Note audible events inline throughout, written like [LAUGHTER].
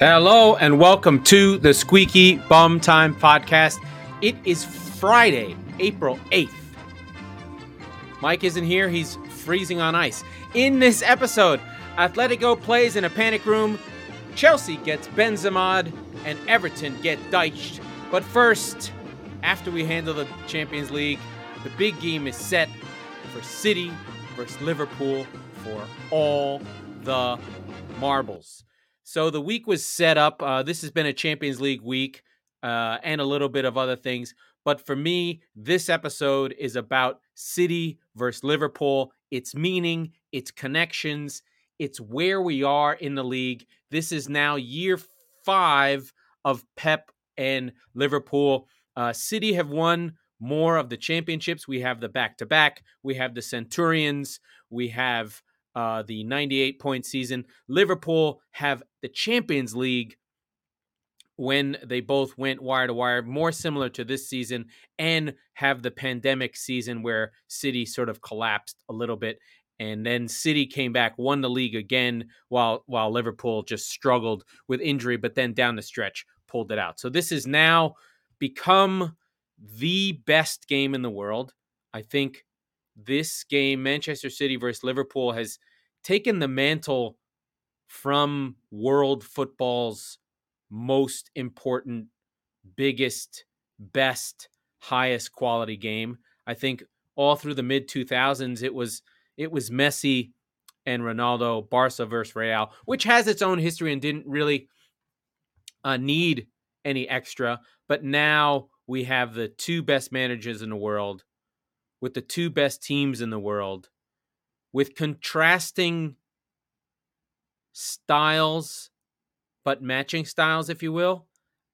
Hello and welcome to the Squeaky Bum Time podcast. It is Friday, April 8th. Mike isn't here, he's freezing on ice. In this episode, Atletico plays in a panic room, Chelsea gets Benzema'd, and Everton get diced. But first, after we handle the Champions League, the big game is set for City versus Liverpool for all the marbles. So the week was set up. Uh, this has been a Champions League week uh, and a little bit of other things. But for me, this episode is about City versus Liverpool, its meaning, its connections, it's where we are in the league. This is now year five of Pep and Liverpool. Uh, City have won more of the championships. We have the back to back, we have the Centurions, we have uh, the 98 point season. Liverpool have the Champions League when they both went wire to wire, more similar to this season, and have the pandemic season where City sort of collapsed a little bit. And then City came back, won the league again, while while Liverpool just struggled with injury, but then down the stretch pulled it out. So this has now become the best game in the world. I think this game, Manchester City versus Liverpool, has taken the mantle from world football's most important, biggest, best, highest quality game. I think all through the mid 2000s, it was it was Messi and Ronaldo, Barca versus Real, which has its own history and didn't really uh, need any extra. But now we have the two best managers in the world with the two best teams in the world, with contrasting styles, but matching styles, if you will.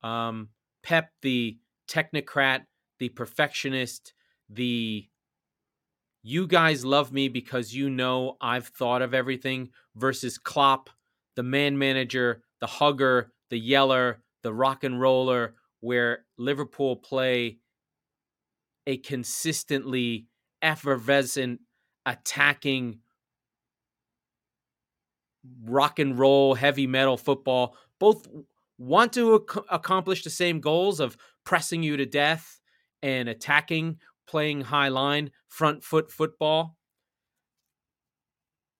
Um, Pep, the technocrat, the perfectionist, the you guys love me because you know I've thought of everything, versus Klopp, the man manager, the hugger, the yeller, the rock and roller, where Liverpool play a consistently effervescent, attacking, rock and roll, heavy metal football. Both want to ac- accomplish the same goals of pressing you to death and attacking, playing high line, front foot football.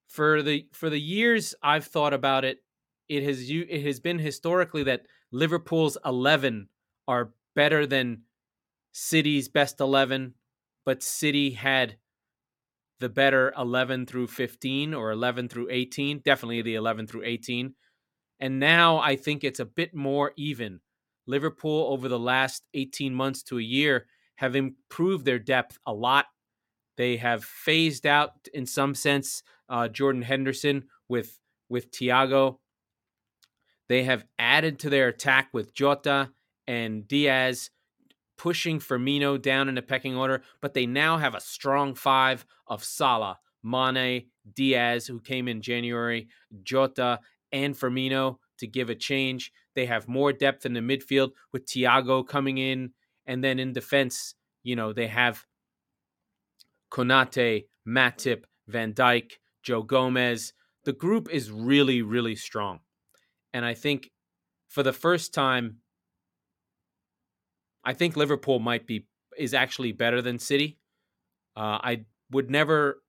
For the for the years I've thought about it, it has you it has been historically that Liverpool's 11 are better than City's best 11, but City had the better 11 through 15 or 11 through 18, definitely the 11 through 18. And now I think it's a bit more even. Liverpool, over the last 18 months to a year, have improved their depth a lot. They have phased out, in some sense, uh, Jordan Henderson with with Thiago. They have added to their attack with Jota and Diaz pushing Firmino down in the pecking order, but they now have a strong five of Salah, Mane, Diaz, who came in January, Jota, and Firmino to give a change. They have more depth in the midfield with Thiago coming in. And then in defense, you know, they have Konate, Matip, Van Dijk, Joe Gomez. The group is really, really strong. And I think for the first time I think Liverpool might be is actually better than City. Uh, I would never,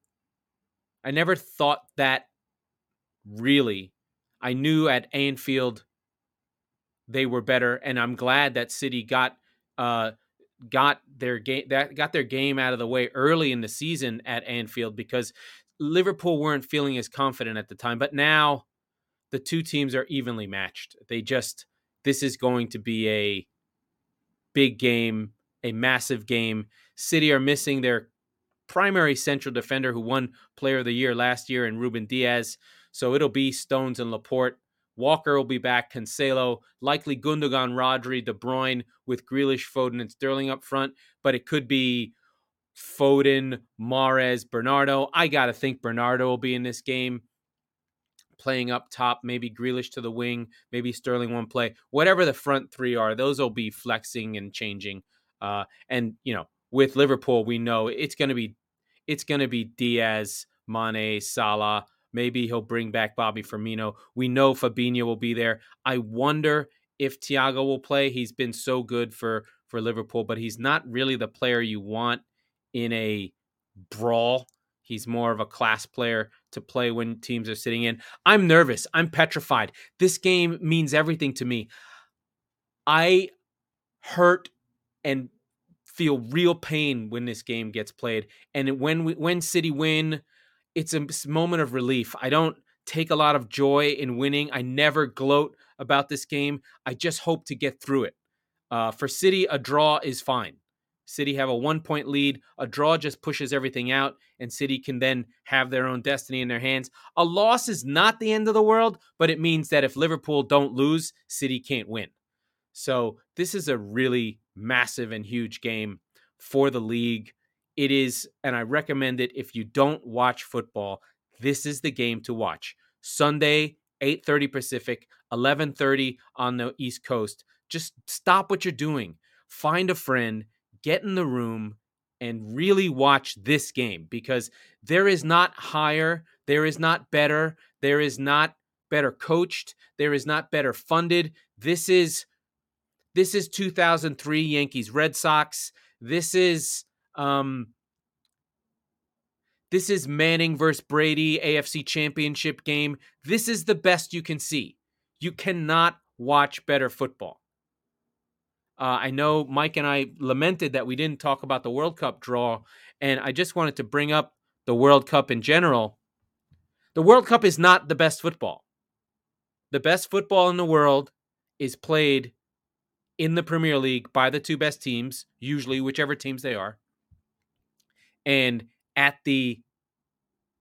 I never thought that. Really, I knew at Anfield they were better, and I'm glad that City got uh, got their game that got their game out of the way early in the season at Anfield because Liverpool weren't feeling as confident at the time. But now the two teams are evenly matched. They just this is going to be a big game, a massive game. City are missing their primary central defender who won player of the year last year in Ruben Dias. So it'll be Stones and Laporte. Walker will be back, Cancelo, likely Gundogan, Rodri, De Bruyne with Grealish, Foden, and Sterling up front. But it could be Foden, Mahrez, Bernardo. I got to think Bernardo will be in this game playing up top, maybe Grealish to the wing, maybe Sterling one play. Whatever the front three are, those will be flexing and changing. Uh, and you know, with Liverpool, we know it's going to be it's going to be Diaz, Mane, Salah, Maybe he'll bring back Bobby Firmino. We know Fabinho will be there. I wonder if Thiago will play. He's been so good for for Liverpool, but he's not really the player you want in a brawl. He's more of a class player to play when teams are sitting in. I'm nervous. I'm petrified. This game means everything to me. I hurt and feel real pain when this game gets played. And when we, when City win, it's a moment of relief. I don't take a lot of joy in winning. I never gloat about this game. I just hope to get through it. Uh, for City, a draw is fine. City have a one point lead. A draw just pushes everything out, and City can then have their own destiny in their hands. A loss is not the end of the world, but it means that if Liverpool don't lose, City can't win. So this is a really massive and huge game for the league. It is, and I recommend it if you don't watch football, this is the game to watch. Sunday, 8:30 Pacific, 11:30 on the East Coast. Just stop what you're doing. Find a friend, get in the room and really watch this game because there is not higher, there is not better, there is not better coached, there is not better funded. This is this is 2003 Yankees Red Sox. This is um this is Manning versus Brady AFC Championship game. This is the best you can see. You cannot watch better football. Uh, I know Mike and I lamented that we didn't talk about the World Cup draw, and I just wanted to bring up the World Cup in general. The World Cup is not the best football. The best football in the world is played in the Premier League by the two best teams, usually whichever teams they are. And at the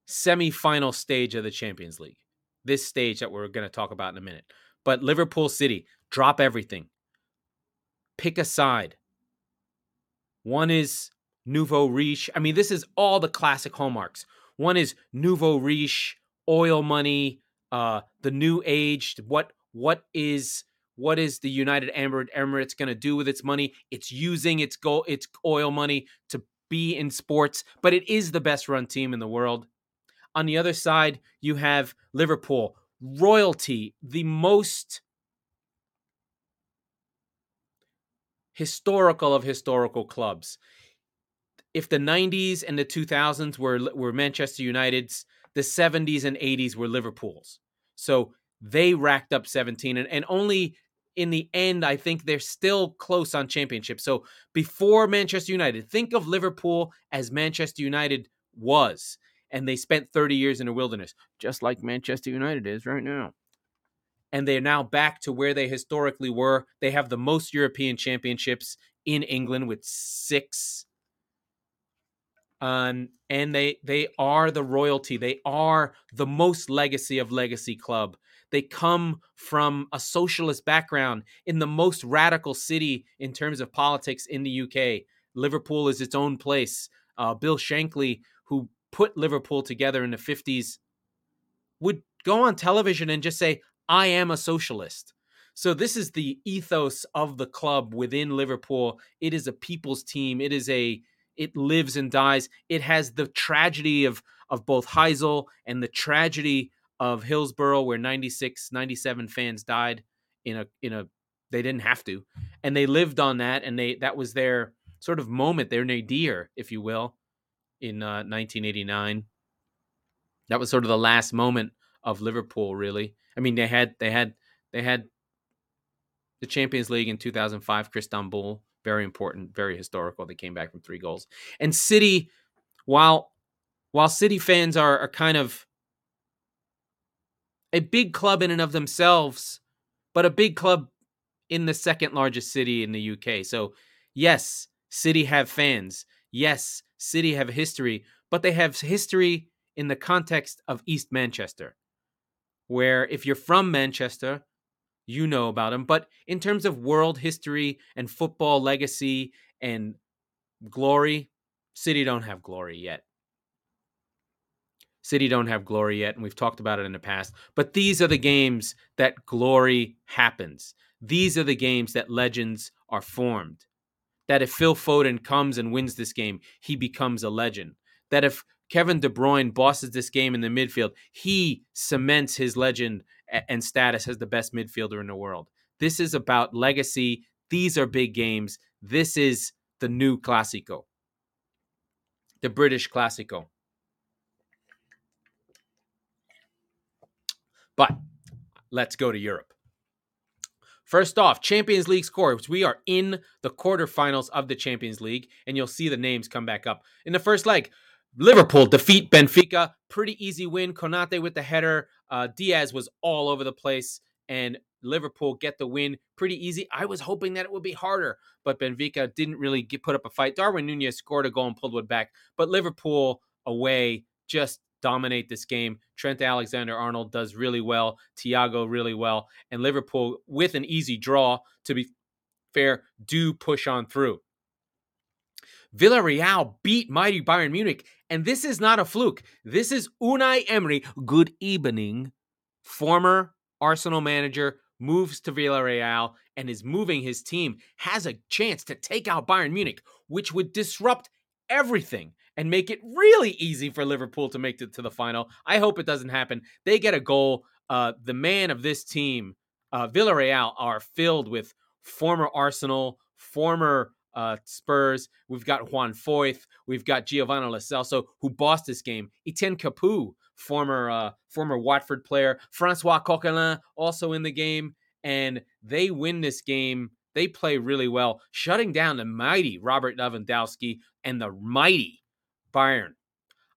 semi-final stage of the Champions League. This stage that we're going to talk about in a minute. But Liverpool City, drop everything. Pick a side. One is nouveau riche. I mean, this is all the classic hallmarks. One is nouveau riche, oil money, uh, the new age. What what is what is the United Arab Emirates going to do with its money? It's using its go its oil money to be in sports, but it is the best run team in the world. On the other side, you have Liverpool, royalty, the most historical of historical clubs. If the 90s and the 2000s were were Manchester United's, the 70s and 80s were Liverpool's. So they racked up 17 and, and only in the end, I think they're still close on championship. So before Manchester United, think of Liverpool as Manchester United was. And they spent 30 years in the wilderness, just like Manchester United is right now. And they're now back to where they historically were. They have the most European championships in England with six. Um, and they they are the royalty. They are the most legacy of legacy club they come from a socialist background in the most radical city in terms of politics in the UK. Liverpool is its own place. Uh, Bill Shankly, who put Liverpool together in the 50s, would go on television and just say, I am a socialist. So this is the ethos of the club within Liverpool. It is a people's team. It is a it lives and dies. It has the tragedy of of both Heysel and the tragedy of Hillsborough where 96 97 fans died in a in a they didn't have to and they lived on that and they that was their sort of moment their nadir if you will in uh, 1989 that was sort of the last moment of Liverpool really I mean they had they had they had the Champions League in 2005 Crystanbul very important very historical they came back from three goals and City while while City fans are are kind of a big club in and of themselves, but a big club in the second largest city in the UK. So, yes, City have fans. Yes, City have history, but they have history in the context of East Manchester, where if you're from Manchester, you know about them. But in terms of world history and football legacy and glory, City don't have glory yet. City don't have glory yet, and we've talked about it in the past. But these are the games that glory happens. These are the games that legends are formed. That if Phil Foden comes and wins this game, he becomes a legend. That if Kevin De Bruyne bosses this game in the midfield. He cements his legend and status as the best midfielder in the world. This is about legacy. These are big games. This is the new Classico, the British Classico. But let's go to Europe. First off, Champions League scores. We are in the quarterfinals of the Champions League, and you'll see the names come back up. In the first leg, Liverpool defeat Benfica. Pretty easy win. Konate with the header. Uh, Diaz was all over the place, and Liverpool get the win pretty easy. I was hoping that it would be harder, but Benfica didn't really get, put up a fight. Darwin Nunez scored a goal and pulled one back, but Liverpool away just dominate this game. Trent Alexander Arnold does really well, Thiago really well, and Liverpool with an easy draw, to be fair, do push on through. Villarreal beat mighty Bayern Munich, and this is not a fluke. This is Unai Emery, good evening, former Arsenal manager, moves to Villarreal and is moving his team, has a chance to take out Bayern Munich, which would disrupt everything and make it really easy for Liverpool to make it to the final. I hope it doesn't happen. They get a goal. Uh, the man of this team, uh, Villarreal, are filled with former Arsenal, former uh, Spurs. We've got Juan Foyth. We've got Giovanni Celso, who bossed this game. Etienne Capoue, former uh, former Watford player. Francois Coquelin also in the game, and they win this game. They play really well, shutting down the mighty Robert Lewandowski and the mighty Bayern.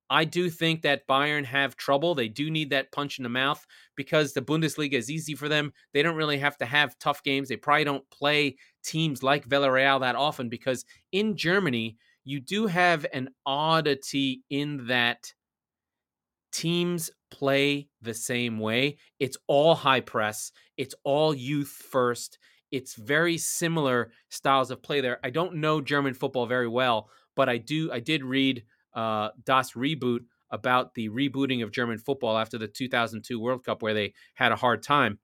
I do think that Bayern have trouble. They do need that punch in the mouth because the Bundesliga is easy for them. They don't really have to have tough games. They probably don't play teams like Villarreal that often because in Germany, you do have an oddity in that teams play the same way. It's all high press, it's all youth first. It's very similar styles of play there. I don't know German football very well, but I do I did read uh, Das Reboot about the rebooting of German football after the 2002 World Cup, where they had a hard time.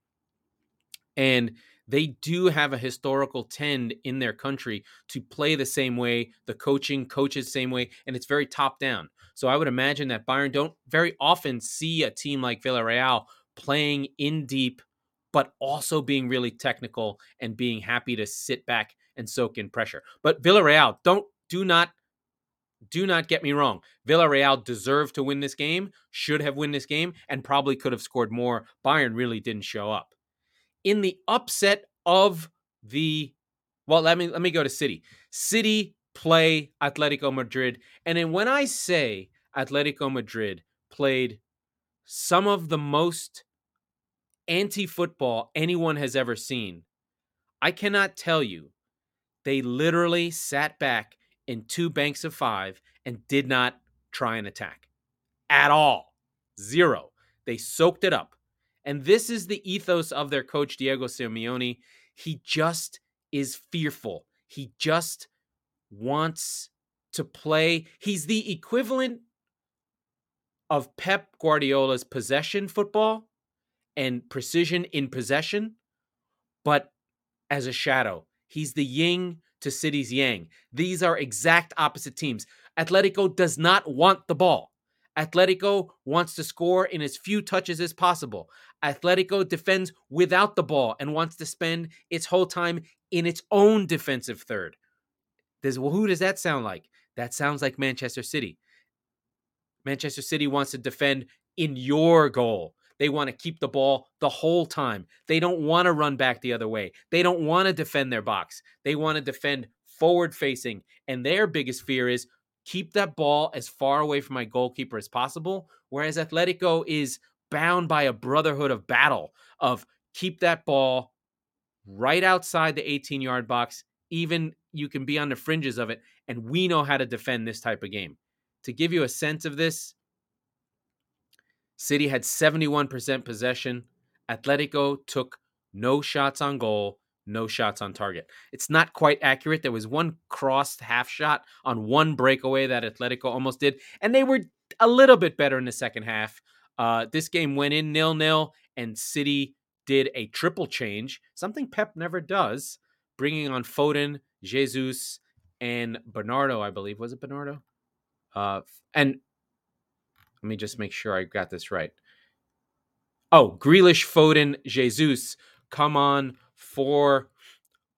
And they do have a historical tend in their country to play the same way, the coaching coaches same way, and it's very top down. So I would imagine that Bayern don't very often see a team like Villarreal playing in deep, but also being really technical and being happy to sit back and soak in pressure. But Villarreal, don't do not do not get me wrong. Villarreal deserved to win this game, should have won this game, and probably could have scored more. Bayern really didn't show up. In the upset of the well, let me let me go to City. City play Atletico Madrid. And then when I say Atletico Madrid played some of the most anti-football anyone has ever seen, I cannot tell you. They literally sat back in two banks of five and did not try an attack at all. Zero. They soaked it up. And this is the ethos of their coach, Diego Simeone. He just is fearful. He just wants to play. He's the equivalent of Pep Guardiola's possession football and precision in possession, but as a shadow. He's the yin to City's Yang. These are exact opposite teams. Atletico does not want the ball. Atletico wants to score in as few touches as possible. Atletico defends without the ball and wants to spend its whole time in its own defensive third. Does, well, who does that sound like? That sounds like Manchester City. Manchester City wants to defend in your goal. They want to keep the ball the whole time. They don't want to run back the other way. They don't want to defend their box. They want to defend forward facing. And their biggest fear is keep that ball as far away from my goalkeeper as possible. Whereas Atletico is bound by a brotherhood of battle of keep that ball right outside the 18 yard box. Even you can be on the fringes of it. And we know how to defend this type of game. To give you a sense of this, City had 71% possession. Atletico took no shots on goal, no shots on target. It's not quite accurate. There was one crossed half shot on one breakaway that Atletico almost did, and they were a little bit better in the second half. Uh, this game went in nil nil, and City did a triple change, something Pep never does, bringing on Foden, Jesus, and Bernardo. I believe was it Bernardo, uh, and Let me just make sure I got this right. Oh, Grealish, Foden, Jesus come on for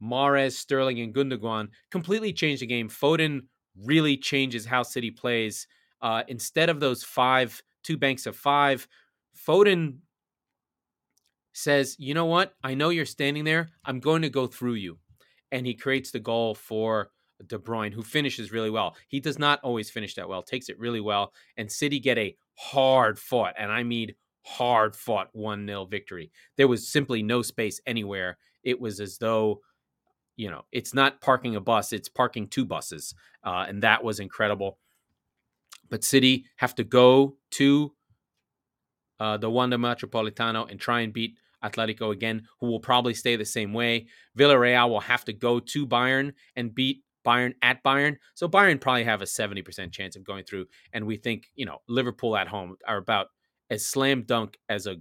Mahrez, Sterling, and Gundogan. Completely changed the game. Foden really changes how City plays. Uh, instead of those five, two banks of five, Foden says, you know what? I know you're standing there. I'm going to go through you. And he creates the goal for De Bruyne, who finishes really well. He does not always finish that well, takes it really well. And City get a hard fought, and I mean hard fought 1 0 victory. There was simply no space anywhere. It was as though, you know, it's not parking a bus, it's parking two buses. Uh, and that was incredible. But City have to go to uh, the Wanda Metropolitano and try and beat Atletico again, who will probably stay the same way. Villarreal will have to go to Bayern and beat Bayern at Bayern. So Bayern probably have a 70% chance of going through. And we think, you know, Liverpool at home are about as slam dunk as a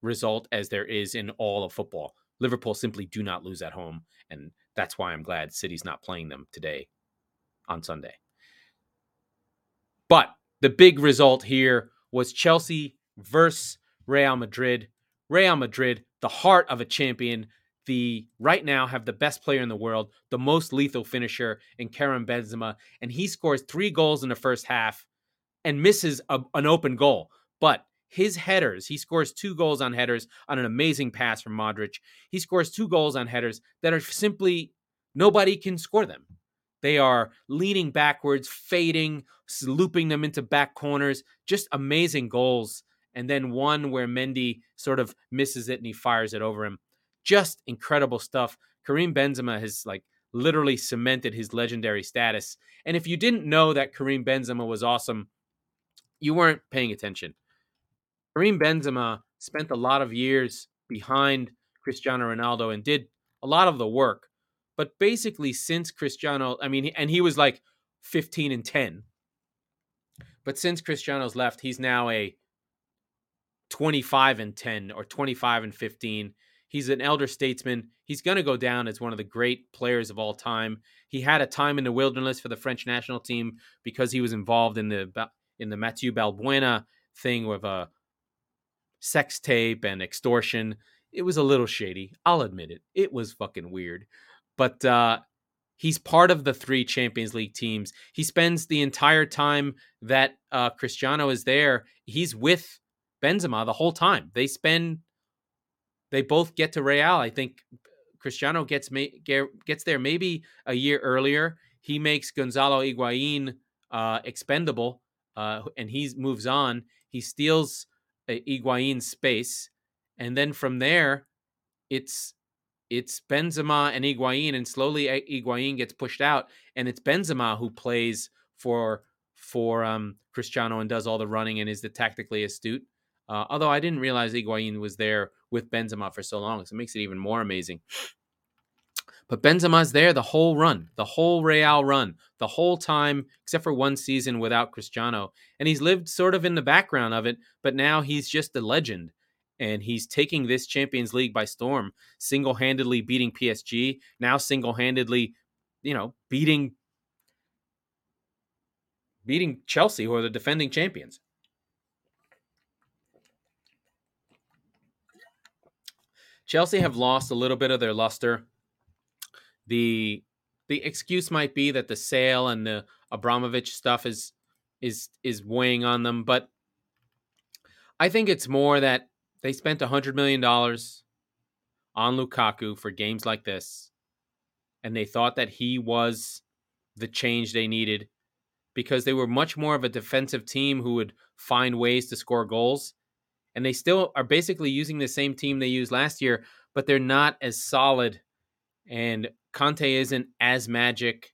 result as there is in all of football. Liverpool simply do not lose at home. And that's why I'm glad City's not playing them today on Sunday. But the big result here was Chelsea versus Real Madrid. Real Madrid, the heart of a champion, the right now have the best player in the world, the most lethal finisher in Karim Benzema, and he scores three goals in the first half and misses a, an open goal. But his headers, he scores two goals on headers on an amazing pass from Modric. He scores two goals on headers that are simply nobody can score them. They are leaning backwards, fading, looping them into back corners. Just amazing goals and then one where Mendy sort of misses it and he fires it over him. Just incredible stuff. Karim Benzema has like literally cemented his legendary status. And if you didn't know that Karim Benzema was awesome, you weren't paying attention. Karim Benzema spent a lot of years behind Cristiano Ronaldo and did a lot of the work. But basically, since Cristiano, I mean, and he was like 15 and 10. But since Cristiano's left, he's now a 25 and 10 or 25 and 15. He's an elder statesman. He's going to go down as one of the great players of all time. He had a time in the wilderness for the French national team because he was involved in the in the Mathieu Valbuena thing with a sex tape and extortion. It was a little shady. I'll admit it. It was fucking weird. But uh, he's part of the three Champions League teams. He spends the entire time that uh, Cristiano is there. He's with Benzema the whole time. They spend, they both get to Real. I think Cristiano gets gets there maybe a year earlier. He makes Gonzalo Higuain uh, expendable, uh, and he moves on. He steals uh, Higuain's space, and then from there, it's it's Benzema and Higuain, and slowly uh, Higuain gets pushed out, and it's Benzema who plays for for um, Cristiano and does all the running and is the tactically astute. Uh, although I didn't realize Higuain was there with Benzema for so long, so it makes it even more amazing. But Benzema's there the whole run, the whole Real run, the whole time, except for one season without Cristiano. And he's lived sort of in the background of it, but now he's just a legend. And he's taking this Champions League by storm, single handedly beating PSG, now single handedly, you know, beating beating Chelsea, who are the defending champions. Chelsea have lost a little bit of their luster. The the excuse might be that the sale and the Abramovich stuff is is is weighing on them, but I think it's more that they spent hundred million dollars on Lukaku for games like this, and they thought that he was the change they needed because they were much more of a defensive team who would find ways to score goals and they still are basically using the same team they used last year, but they're not as solid. And Kanté isn't as magic.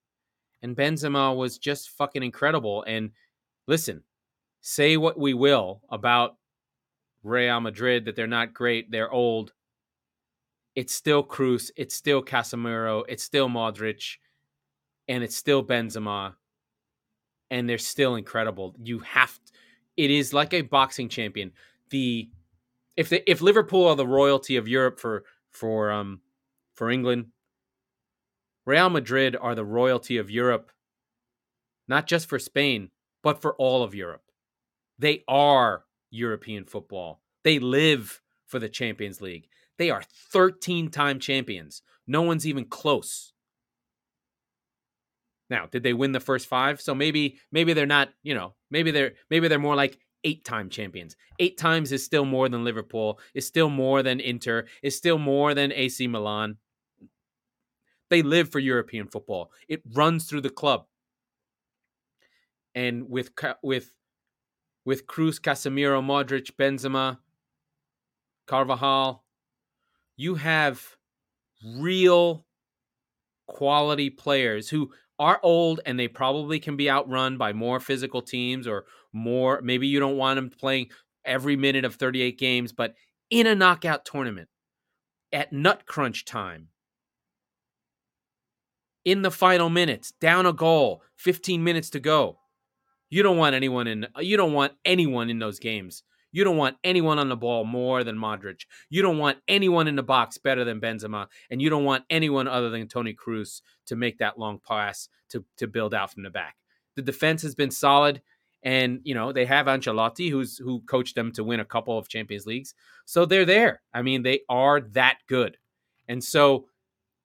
And Benzema was just fucking incredible. And listen, say what we will about Real Madrid that they're not great, they're old. It's still Kroos, it's still Casemiro, it's still Modric, and it's still Benzema. And they're still incredible. You have to, it is like a boxing champion the if the, if Liverpool are the royalty of Europe for for um for England, Real Madrid are the royalty of Europe, not just for Spain, but for all of Europe. They are European football. They live for the Champions League. They are 13 time champions. No one's even close. Now, did they win the first five? So maybe maybe they're not, you know, maybe they're maybe they're more like eight time champions. Eight times is still more than Liverpool, is still more than Inter, is still more than AC Milan. They live for European football. It runs through the club. And with with with Kroos, Casemiro, Modric, Benzema, Carvajal, you have real quality players who are old and they probably can be outrun by more physical teams or more. Maybe you don't want them playing every minute of 38 games, but in a knockout tournament at nut crunch time, in the final minutes, down a goal, 15 minutes to go. You don't want anyone in you don't want anyone in those games you don't want anyone on the ball more than Modric. You don't want anyone in the box better than Benzema. And you don't want anyone other than Toni Kroos to make that long pass to, to build out from the back. The defense has been solid. And, you know, they have Ancelotti, who's who coached them to win a couple of Champions Leagues. So they're there. I mean, they are that good. And so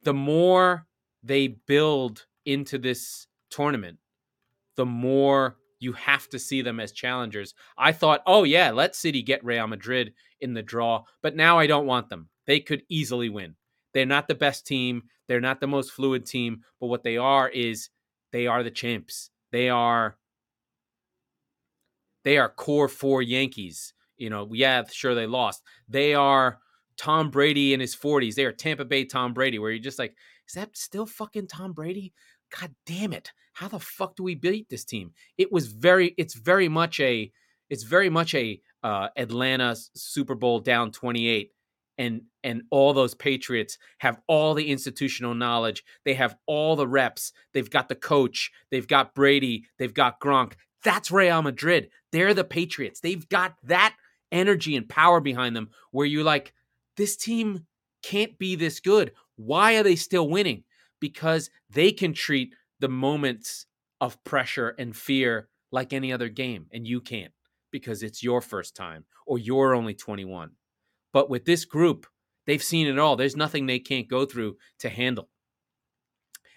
the more they build into this tournament, the more you have to see them as challengers. I thought, oh yeah, let City get Real Madrid in the draw, but now I don't want them. They could easily win. They're not the best team. They're not the most fluid team, but what they are is they are the champs. They are they are core four Yankees. You know, yeah, sure they lost. They are Tom Brady in his 40s. They are Tampa Bay Tom Brady, where you're just like, is that still fucking Tom Brady? God damn it. How the fuck do we beat this team? It was very, it's very much a, it's very much a uh, Atlanta Super Bowl down 28 and and all those patriots have all the institutional knowledge. They have all the reps. They've got the coach. They've got brady. They've got gronk. That's real madrid. They're the patriots. They've got that energy and power behind them where you're like this team can't be this good. Why are they still winning? Because they can treat the moments of pressure and fear like any other game, and you can't because it's your first time or you're only 21. But with this group, they've seen it all. There's nothing they can't go through to handle.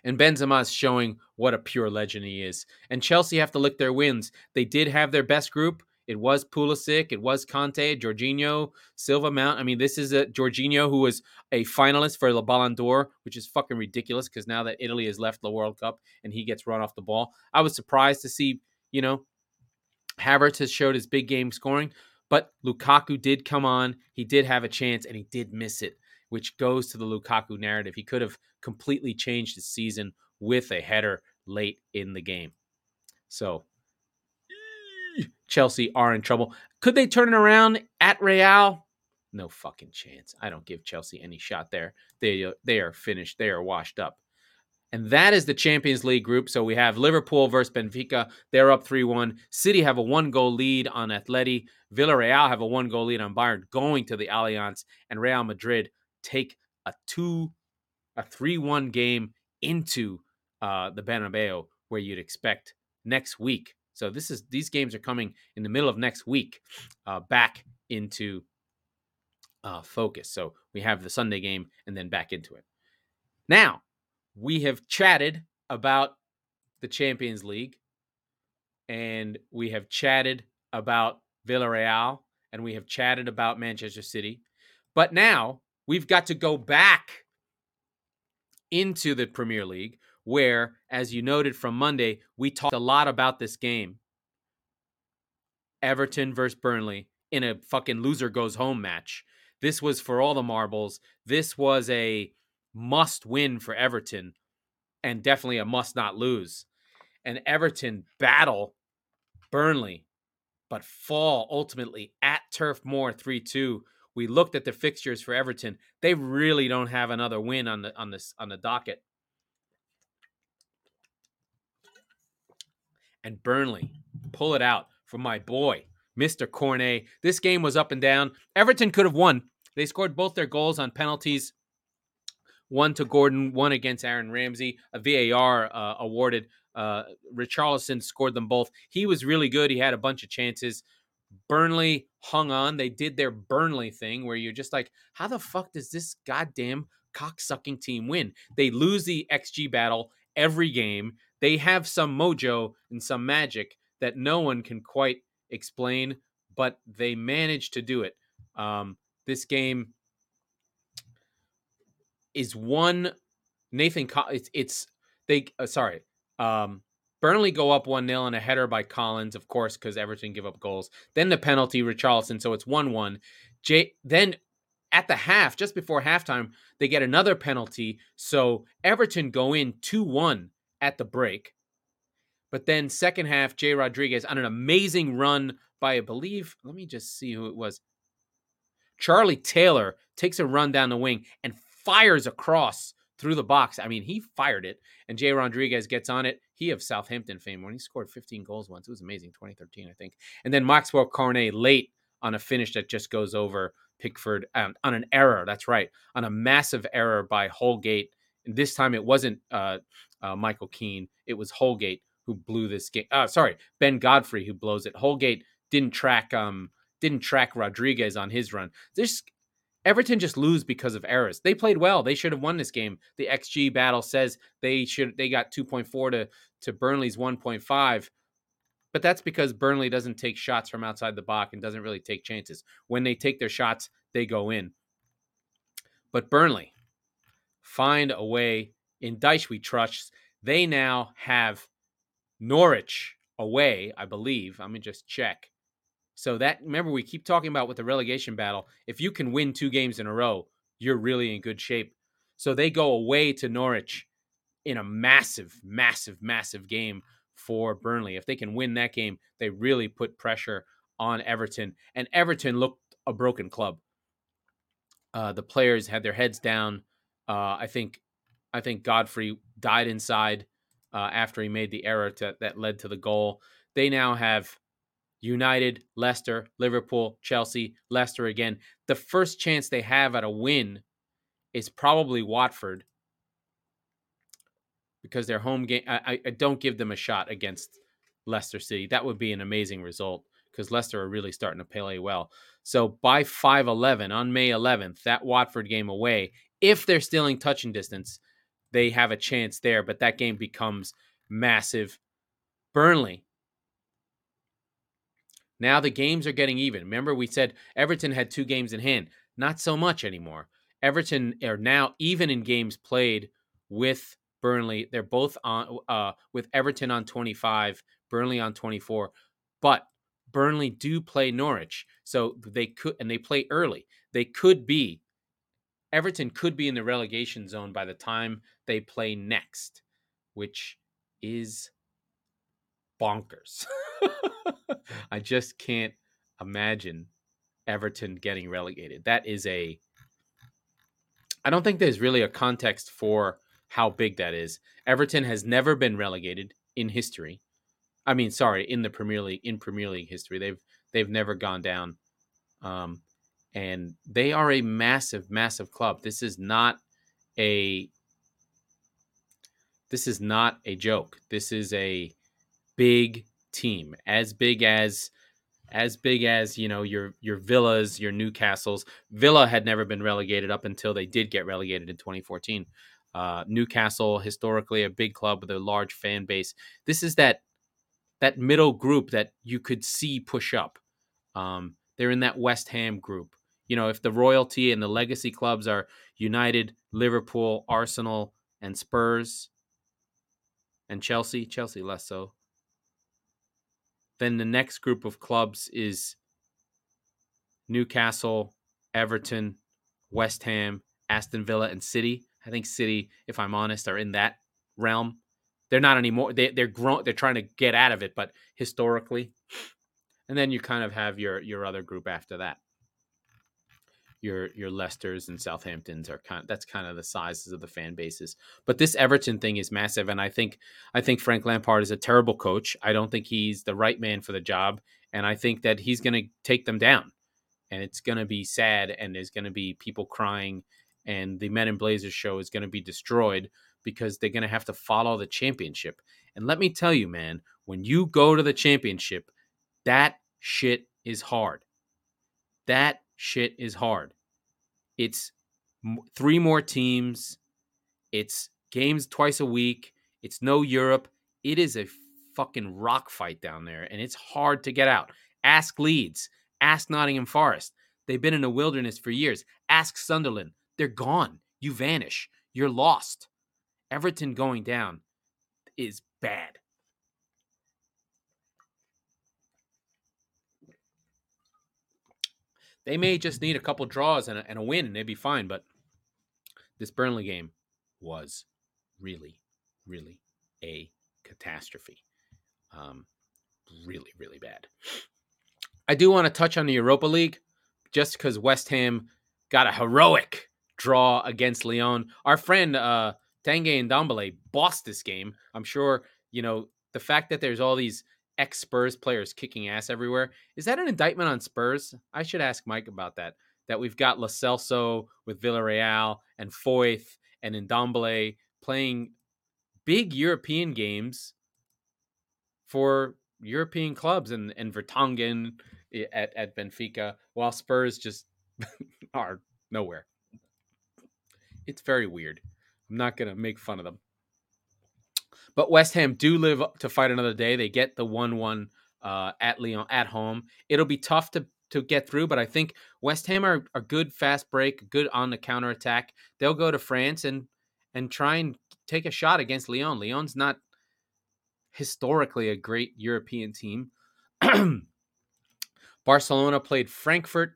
And Benzema is showing what a pure legend he is. And Chelsea have to lick their wins. They did have their best group, it was Pulisic. It was Kanté, Jorginho, Silva Mount. I mean, this is a Jorginho who was a finalist for the Ballon d'Or, which is fucking ridiculous because now that Italy has left the World Cup and he gets run off the ball, I was surprised to see, you know, Havertz has showed his big game scoring, but Lukaku did come on. He did have a chance and he did miss it, which goes to the Lukaku narrative. He could have completely changed his season with a header late in the game. So Chelsea are in trouble. Could they turn it around at Real? No fucking chance. I don't give Chelsea any shot there. They they are finished. They are washed up. And that is the Champions League group. So we have Liverpool versus Benfica. They're up 3 1. City have a one goal lead on Atleti. Villarreal have a one goal lead on Bayern going to the Allianz. And Real Madrid take a 2 a 3 1 game into uh, the Bernabeu, where you'd expect next week so this is these games are coming in the middle of next week, uh, back into uh, focus. So we have the Sunday game and then back into it. Now we have chatted about the Champions League, and we have chatted about Villarreal, and we have chatted about Manchester City, but now we've got to go back into the Premier League where, as you noted from Monday, we talked a lot about this game Everton versus Burnley in a fucking loser goes home match. This was for all the marbles. This was a must win for Everton and definitely a must not lose. And Everton battle Burnley, but fall ultimately at Turf Moor 3 2. We looked at the fixtures for Everton. They really don't have another win on the on this on the docket. And Burnley pull it out for my boy, Mr. Cornet. This game was up and down. Everton could have won. They scored both their goals on penalties. One to Gordon, one against Aaron Ramsey. A VAR uh, awarded. Uh, Richarlison scored them both. He was really good. He had a bunch of chances. Burnley hung on. They did their Burnley thing where you're just like, how the fuck does this goddamn cocksucking team win? They lose the XG battle every game. They have some mojo and some magic that no one can quite explain, but they manage to do it. Um, this game is one Nathan. It's, it's they. Uh, sorry. Um, Burnley go up 1 0 and a header by Collins, of course, because Everton give up goals. Then the penalty, Richarlison, so it's 1 1. Jay, then at the half, just before halftime, they get another penalty. So Everton go in 2 1 at the break. But then, second half, Jay Rodriguez on an amazing run by, I believe, let me just see who it was. Charlie Taylor takes a run down the wing and fires across through the box. I mean, he fired it, and Jay Rodriguez gets on it. He of Southampton fame when he scored 15 goals once. It was amazing, 2013, I think. And then Maxwel Cornet late on a finish that just goes over Pickford um, on an error. That's right, on a massive error by Holgate. And this time it wasn't uh, uh, Michael Keane; it was Holgate who blew this game. Uh, sorry, Ben Godfrey who blows it. Holgate didn't track um didn't track Rodriguez on his run. This Everton just lose because of errors. They played well. They should have won this game. The XG battle says they should they got 2.4 to to Burnley's 1.5. But that's because Burnley doesn't take shots from outside the box and doesn't really take chances. When they take their shots, they go in. But Burnley find a way in Dyche we trust. They now have Norwich away, I believe. Let me just check. So that remember we keep talking about with the relegation battle. If you can win two games in a row, you're really in good shape. So they go away to Norwich in a massive, massive, massive game for Burnley. If they can win that game, they really put pressure on Everton. And Everton looked a broken club. Uh, the players had their heads down. Uh, I think, I think Godfrey died inside uh, after he made the error to, that led to the goal. They now have United, Leicester, Liverpool, Chelsea, Leicester again. The first chance they have at a win is probably Watford because their home game. I, I don't give them a shot against Leicester City. That would be an amazing result because Leicester are really starting to play well. So by 5 11 on May 11th, that Watford game away, if they're still in touching distance, they have a chance there, but that game becomes massive. Burnley now the games are getting even. Remember, we said Everton had two games in hand. Not so much anymore. Everton are now even in games played with Burnley. They're both on uh, with Everton on 25, Burnley on 24. But Burnley do play Norwich, so they could and they play early. They could be Everton could be in the relegation zone by the time they play next, which is bonkers. [LAUGHS] I just can't imagine Everton getting relegated. That is a I don't think there's really a context for how big that is. Everton has never been relegated in history. I mean, sorry, in the Premier League in Premier League history. They've they've never gone down. Um and they are a massive massive club. This is not a this is not a joke. This is a big team, as big as as big as you know your your villas your newcastles. Villa had never been relegated up until they did get relegated in 2014 uh, newcastle historically a big club with a large fan base. This is that that middle group that you could see push up. Um, they're in that west ham group you know if the royalty and the legacy clubs are united liverpool arsenal and spurs and chelsea chelsea less so then the next group of clubs is Newcastle, Everton, West Ham, Aston Villa, and City. I think City, if I'm honest, are in that realm. They're not anymore. They, they're grown. They're trying to get out of it, but historically, and then you kind of have your your other group after that your your Leicesters and Southamptons are kind of, that's kind of the sizes of the fan bases. But this Everton thing is massive, and I think I think Frank Lampard is a terrible coach. I don't think he's the right man for the job, and I think that he's going to take them down, and it's going to be sad, and there's going to be people crying, and the Men in Blazers show is going to be destroyed because they're going to have to follow the championship. And let me tell you, man, when you go to the championship, that shit is hard. That shit is hard. It's three more teams. It's games twice a week. It's no Europe. It is a fucking rock fight down there, and it's hard to get out. Ask Leeds. Ask Nottingham Forest. They've been in a wilderness for years. Ask Sunderland. They're gone. You vanish. You're lost. Everton going down is bad. They may just need a couple draws and a, and a win, and they'd be fine. But this Burnley game was really, really a catastrophe. Um, really, really bad. I do want to touch on the Europa League just because West Ham got a heroic draw against Lyon. Our friend uh, Tanguy Ndombele bossed this game. I'm sure, you know, the fact that there's all these ex Spurs players kicking ass everywhere, is that an indictment on Spurs? I should ask Mike about that. That we've got Celso with Villarreal and Foyth and Ndombele playing big European games for European clubs and, and Vertonghen eh, at, at Benfica, while Spurs just [LAUGHS] are nowhere. It's very weird. I'm not going to make fun of them. But West Ham do live to fight another day. They get the 1 1 uh, at Lyon at home. It'll be tough to, to get through, but I think West Ham are a good fast break, good on the counter attack. They'll go to France and and try and take a shot against Lyon. Lyon's not historically a great European team. [CLEARS THROAT] Barcelona played Frankfurt,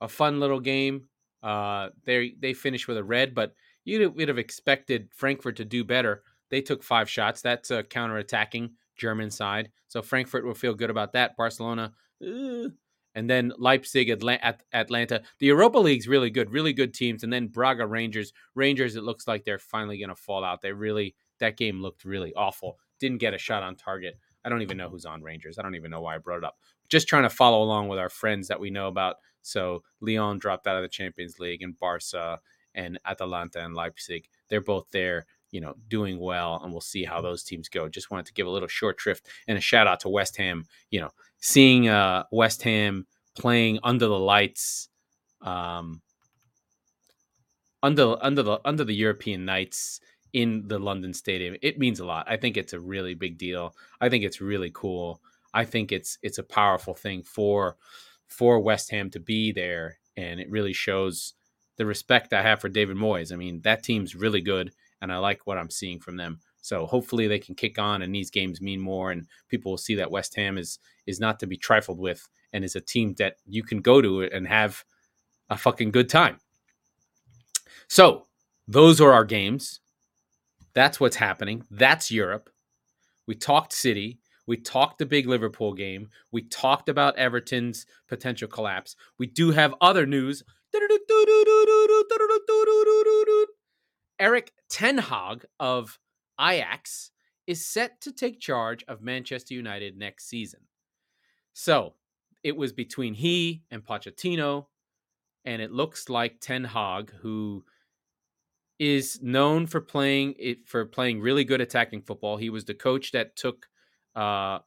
a fun little game. Uh, they they finished with a red, but you would have expected Frankfurt to do better. They took five shots. That's a counter-attacking German side, so Frankfurt will feel good about that. Barcelona, uh, and then Leipzig, at Atalanta. The Europa League's really good, really good teams, and then Braga Rangers. Rangers, it looks like they're finally going to fall out. They really that game looked really awful. Didn't get a shot on target. I don't even know who's on Rangers. I don't even know why I brought it up. Just trying to follow along with our friends that we know about. So Lyon dropped out of the Champions League, and Barca and Atalanta and Leipzig, they're both there, you know, doing well, and we'll see how those teams go. Just wanted to give a little short shrift and a shout out to West Ham. You know, seeing uh, West Ham playing under the lights, um, under under the under the European nights in the London Stadium. It means a lot. I think it's a really big deal. I think it's really cool. I think it's it's a powerful thing for for West Ham to be there, and it really shows the respect I have for David Moyes. I mean, that team's really good, and I like what I'm seeing from them. So hopefully they can kick on, and these games mean more, and people will see that West Ham is is not to be trifled with, and is a team that you can go to and have a fucking good time. So those are our games. That's what's happening. That's Europe. We talked City. We talked the big Liverpool game. We talked about Everton's potential collapse. We do have other news. Erik Ten Hag of Ajax is set to take charge of Manchester United next season. So it was between he and Pochettino, and it looks like Ten Hag, who is known for playing it for playing really good attacking football. He was the coach that took uh,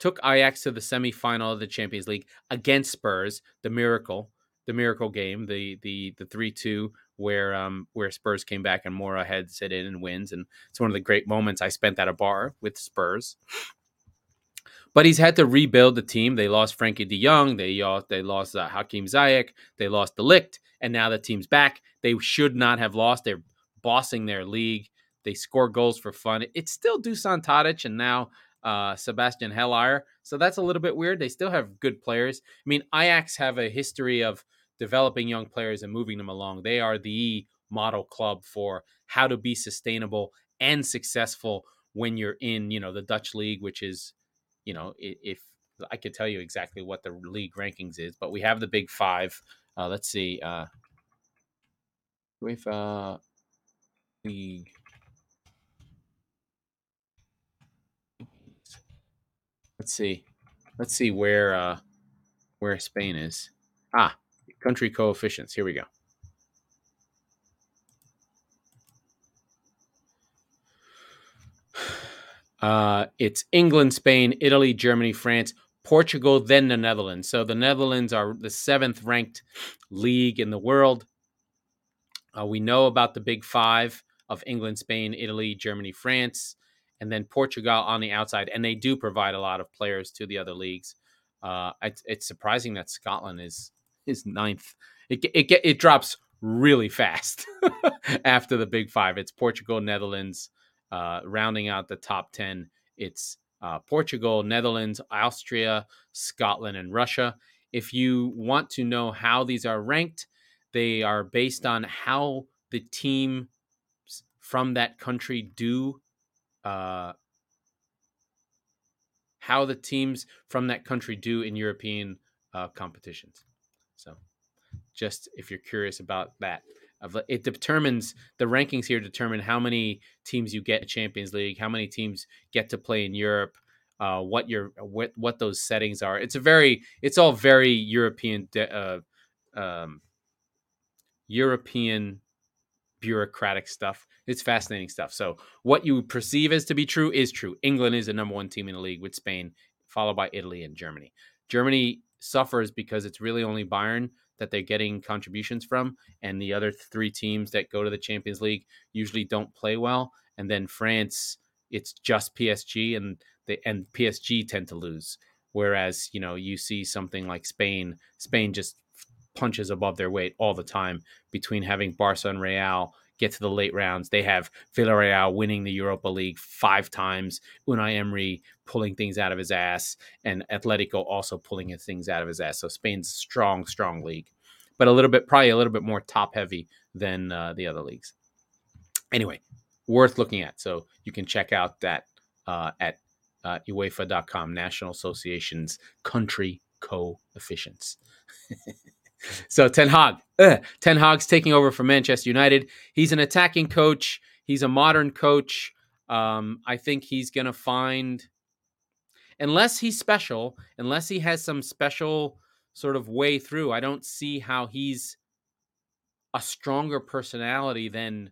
took Ajax to the semifinal of the Champions League against Spurs, the miracle, the miracle game, the the the three two where um where Spurs came back and Moura heads it in and wins, and it's one of the great moments I spent at a bar with Spurs. But he's had to rebuild the team. They lost Frenkie De Jong. They lost, they lost uh, Hakim Ziyech. They lost De Ligt. And now the team's back. They should not have lost. They're bossing their league. They score goals for fun. It's still Dusan Tadic and now uh, Sebastien Haller. So that's a little bit weird. They still have good players. I mean, Ajax have a history of developing young players and moving them along. They are the model club for how to be sustainable and successful when you're in, you know, the Dutch league, which is you know, if I could tell you exactly what the league rankings is, but we have the big five. Uh, let's see. Uh, uh, league. Let's see. Let's see where uh, where Spain is. Ah, country coefficients. Here we go. [SIGHS] Uh, it's England, Spain, Italy, Germany, France, Portugal, then the Netherlands. So the Netherlands are the seventh ranked league in the world. Uh, we know about the big five of England, Spain, Italy, Germany, France, and then Portugal on the outside. And they do provide a lot of players to the other leagues. Uh, it's, it's surprising that Scotland is is ninth. It it it drops really fast [LAUGHS] after the big five. It's Portugal, Netherlands, uh, rounding out the top ten. It's uh, Portugal, Netherlands, Austria, Scotland, and Russia. If you want to know how these are ranked, they are based on how the team from that country do uh, how the teams from that country do in European uh, competitions. So, just if you're curious about that, it determines the rankings here determine how many teams you get in Champions League, how many teams get to play in Europe, uh, what your what what those settings are. It's a very it's all very European uh, um, European bureaucratic stuff. It's fascinating stuff. So what you perceive as to be true is true. England is the number one team in the league with Spain, followed by Italy and Germany. Germany suffers because it's really only Bayern that they're getting contributions from, and the other three teams that go to the Champions League usually don't play well. And then France, it's just PSG, and they and PSG tend to lose. Whereas you know you see something like Spain, Spain just punches above their weight all the time between having Barca and Real get to the late rounds. They have Villarreal winning the Europa League five times, Unai Emery pulling things out of his ass, and Atletico also pulling things out of his ass. So Spain's strong, strong league, but a little bit, probably a little bit more top heavy than uh, the other leagues. Anyway, worth looking at. So you can check out that uh, at uh, UEFA.com, National Association's country coefficients. [LAUGHS] so Ten Hag, uh, Ten Hag's taking over for Manchester United. He's an attacking coach. He's a modern coach. Um, I think he's going to find, unless he's special, unless he has some special sort of way through, I don't see how he's a stronger personality than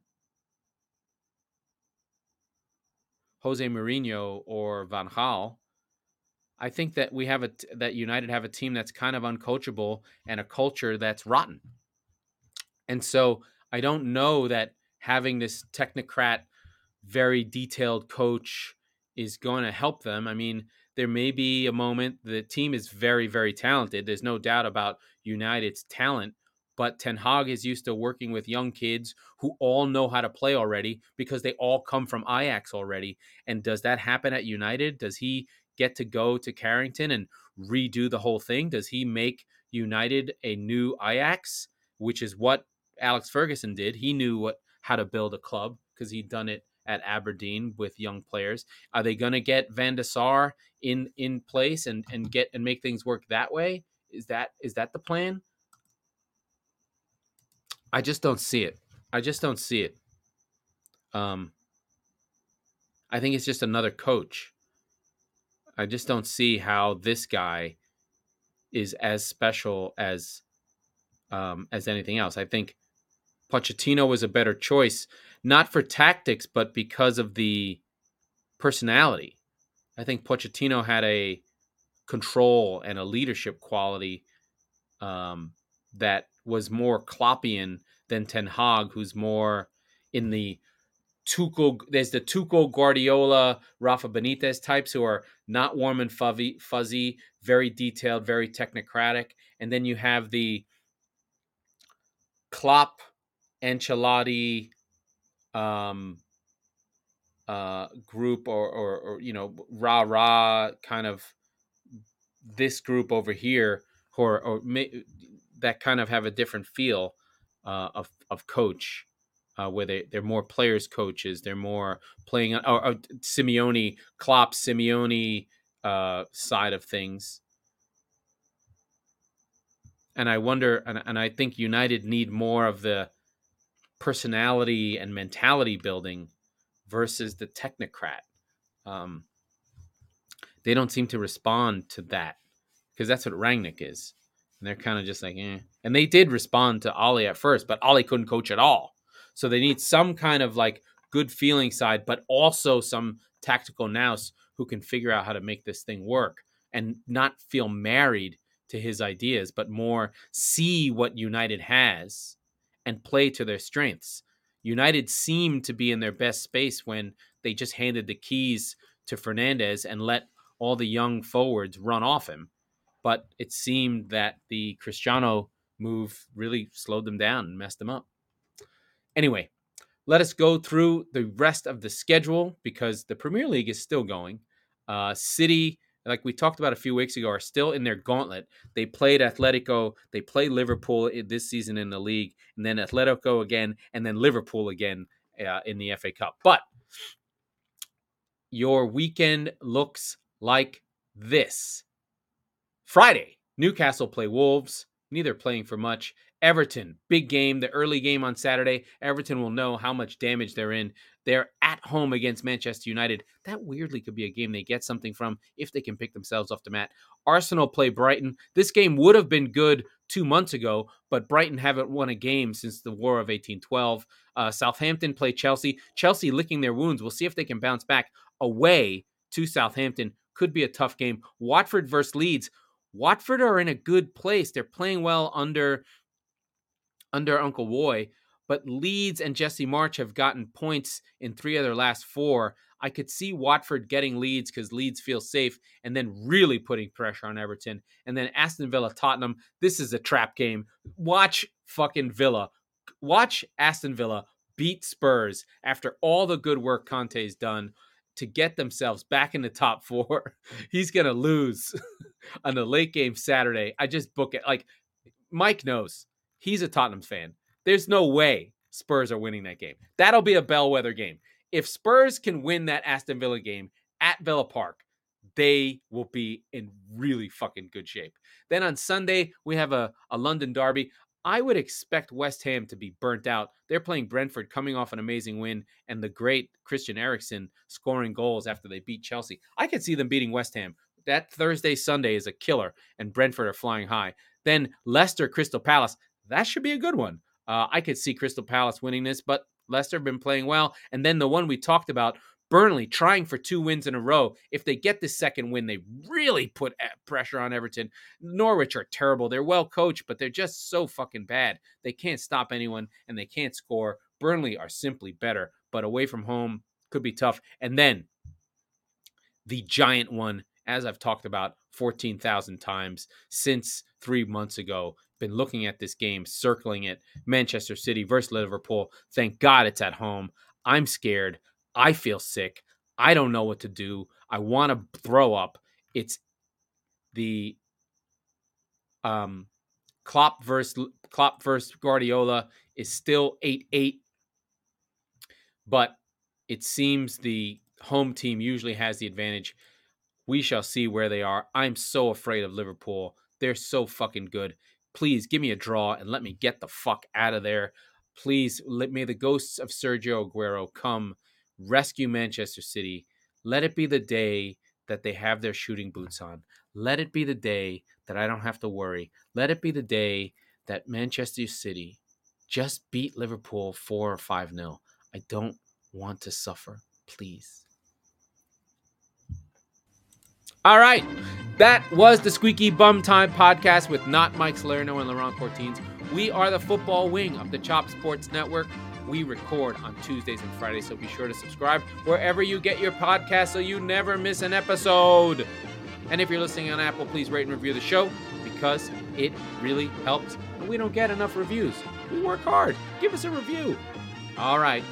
Jose Mourinho or Van Gaal. I think that we have a that United have a team that's kind of uncoachable and a culture that's rotten. And so I don't know that having this technocrat, very detailed coach is going to help them. I mean, there may be a moment the team is very, very talented. There's no doubt about United's talent, but Ten Hag is used to working with young kids who all know how to play already because they all come from Ajax already. And does that happen at United? Does he get to go to Carrington and redo the whole thing? Does he make United a new Ajax, which is what Alex Ferguson did? He knew what how to build a club because he'd done it at Aberdeen with young players. Are they going to get Van der Sar in in place and and get and make things work that way? Is that is that the plan? I just don't see it. I just don't see it. Um, I think it's just another coach. I just don't see how this guy is as special as um, as anything else. I think Pochettino was a better choice, not for tactics, but because of the personality. I think Pochettino had a control and a leadership quality um, that was more Kloppian than Ten Hag, who's more in the Tuchel, there's the Tuchel, Guardiola, Rafa Benitez types who are not warm and fuzzy, fuzzy, very detailed, very technocratic, and then you have the Klopp, Ancelotti, um, uh, group, or, or, or you know, rah rah kind of this group over here, who are, or may, that kind of have a different feel uh, of of coach uh, where they they're more players coaches. They're more playing on or, or Simeone, Klopp, Simeone uh, side of things. And I wonder, and, and I think United need more of the personality and mentality building versus the technocrat. Um, they don't seem to respond to that because that's what Rangnick is. And they're kind of just like, eh. And they did respond to Ole at first, but Ole couldn't coach at all. So they need some kind of like good feeling side, but also some tactical nous who can figure out how to make this thing work. and not feel married to his ideas, but more see what United has and play to their strengths. United seemed to be in their best space when they just handed the keys to Fernandes and let all the young forwards run off him. But it seemed that the Cristiano move really slowed them down and messed them up. Anyway, let us go through the rest of the schedule because the Premier League is still going. Uh, City, like we talked about a few weeks ago, are still in their gauntlet. They played Atletico, they played Liverpool this season in the league, and then Atletico again, and then Liverpool again uh, in the FA Cup. But your weekend looks like this Friday, Newcastle play Wolves, neither playing for much. Everton, big game, the early game on Saturday. Everton will know how much damage they're in. They're at home against Manchester United. That weirdly could be a game they get something from if they can pick themselves off the mat. Arsenal play Brighton. This game would have been good two months ago, but Brighton haven't won a game since the War of 1812. Uh, Southampton play Chelsea. Chelsea licking their wounds. We'll see if they can bounce back away to Southampton. Could be a tough game. Watford versus Leeds. Watford are in a good place. They're playing well under under Uncle Woy, but Leeds and Jesse Marsch have gotten points in three of their last four. I could see Watford getting Leeds because Leeds feel safe and then really putting pressure on Everton. And then Aston Villa Tottenham. This is a trap game. Watch fucking Villa. Watch Aston Villa beat Spurs after all the good work Conte's done to get themselves back in the top [LAUGHS] four. He's going to lose [LAUGHS] on the late game Saturday. I just book it. Like Mike knows He's a Tottenham fan. There's no way Spurs are winning that game. That'll be a bellwether game. If Spurs can win that Aston Villa game at Villa Park, they will be in really fucking good shape. Then on Sunday, we have a, a London derby. I would expect West Ham to be burnt out. They're playing Brentford, coming off an amazing win, and the great Christian Eriksen scoring goals after they beat Chelsea. I could see them beating West Ham. That Thursday, Sunday is a killer, and Brentford are flying high. Then Leicester, Crystal Palace that should be a good one. Uh, I could see Crystal Palace winning this, but Leicester have been playing well. And then the one we talked about, Burnley trying for two wins in a row. If they get this second win, they really put pressure on Everton. Norwich are terrible. They're well coached, but they're just so fucking bad. They can't stop anyone and they can't score. Burnley are simply better, but away from home could be tough. And then the giant one, as I've talked about 14,000 times since three months ago, been looking at this game, circling it. Manchester City versus Liverpool. Thank God it's at home. I'm scared. I feel sick. I don't know what to do. I want to throw up. It's the um Klopp versus Klopp versus Guardiola is still 8-8 but it seems the home team usually has the advantage. We shall see where they are. I'm so afraid of Liverpool. They're so fucking good. Please give me a draw and let me get the fuck out of there. Please let may the ghosts of Sergio Aguero come rescue Manchester City. Let it be the day that they have their shooting boots on. Let it be the day that I don't have to worry. Let it be the day that Manchester City just beat Liverpool 4 or 5 0. I don't want to suffer. Please. All right. That was the Squeaky Bum Time podcast with not Mike Salerno and Laurent Courtines. We are the football wing of the Chop Sports Network. We record on Tuesdays and Fridays, so be sure to subscribe wherever you get your podcast so you never miss an episode. And if you're listening on Apple, please rate and review the show because it really helps. And we don't get enough reviews. We work hard. Give us a review. All right.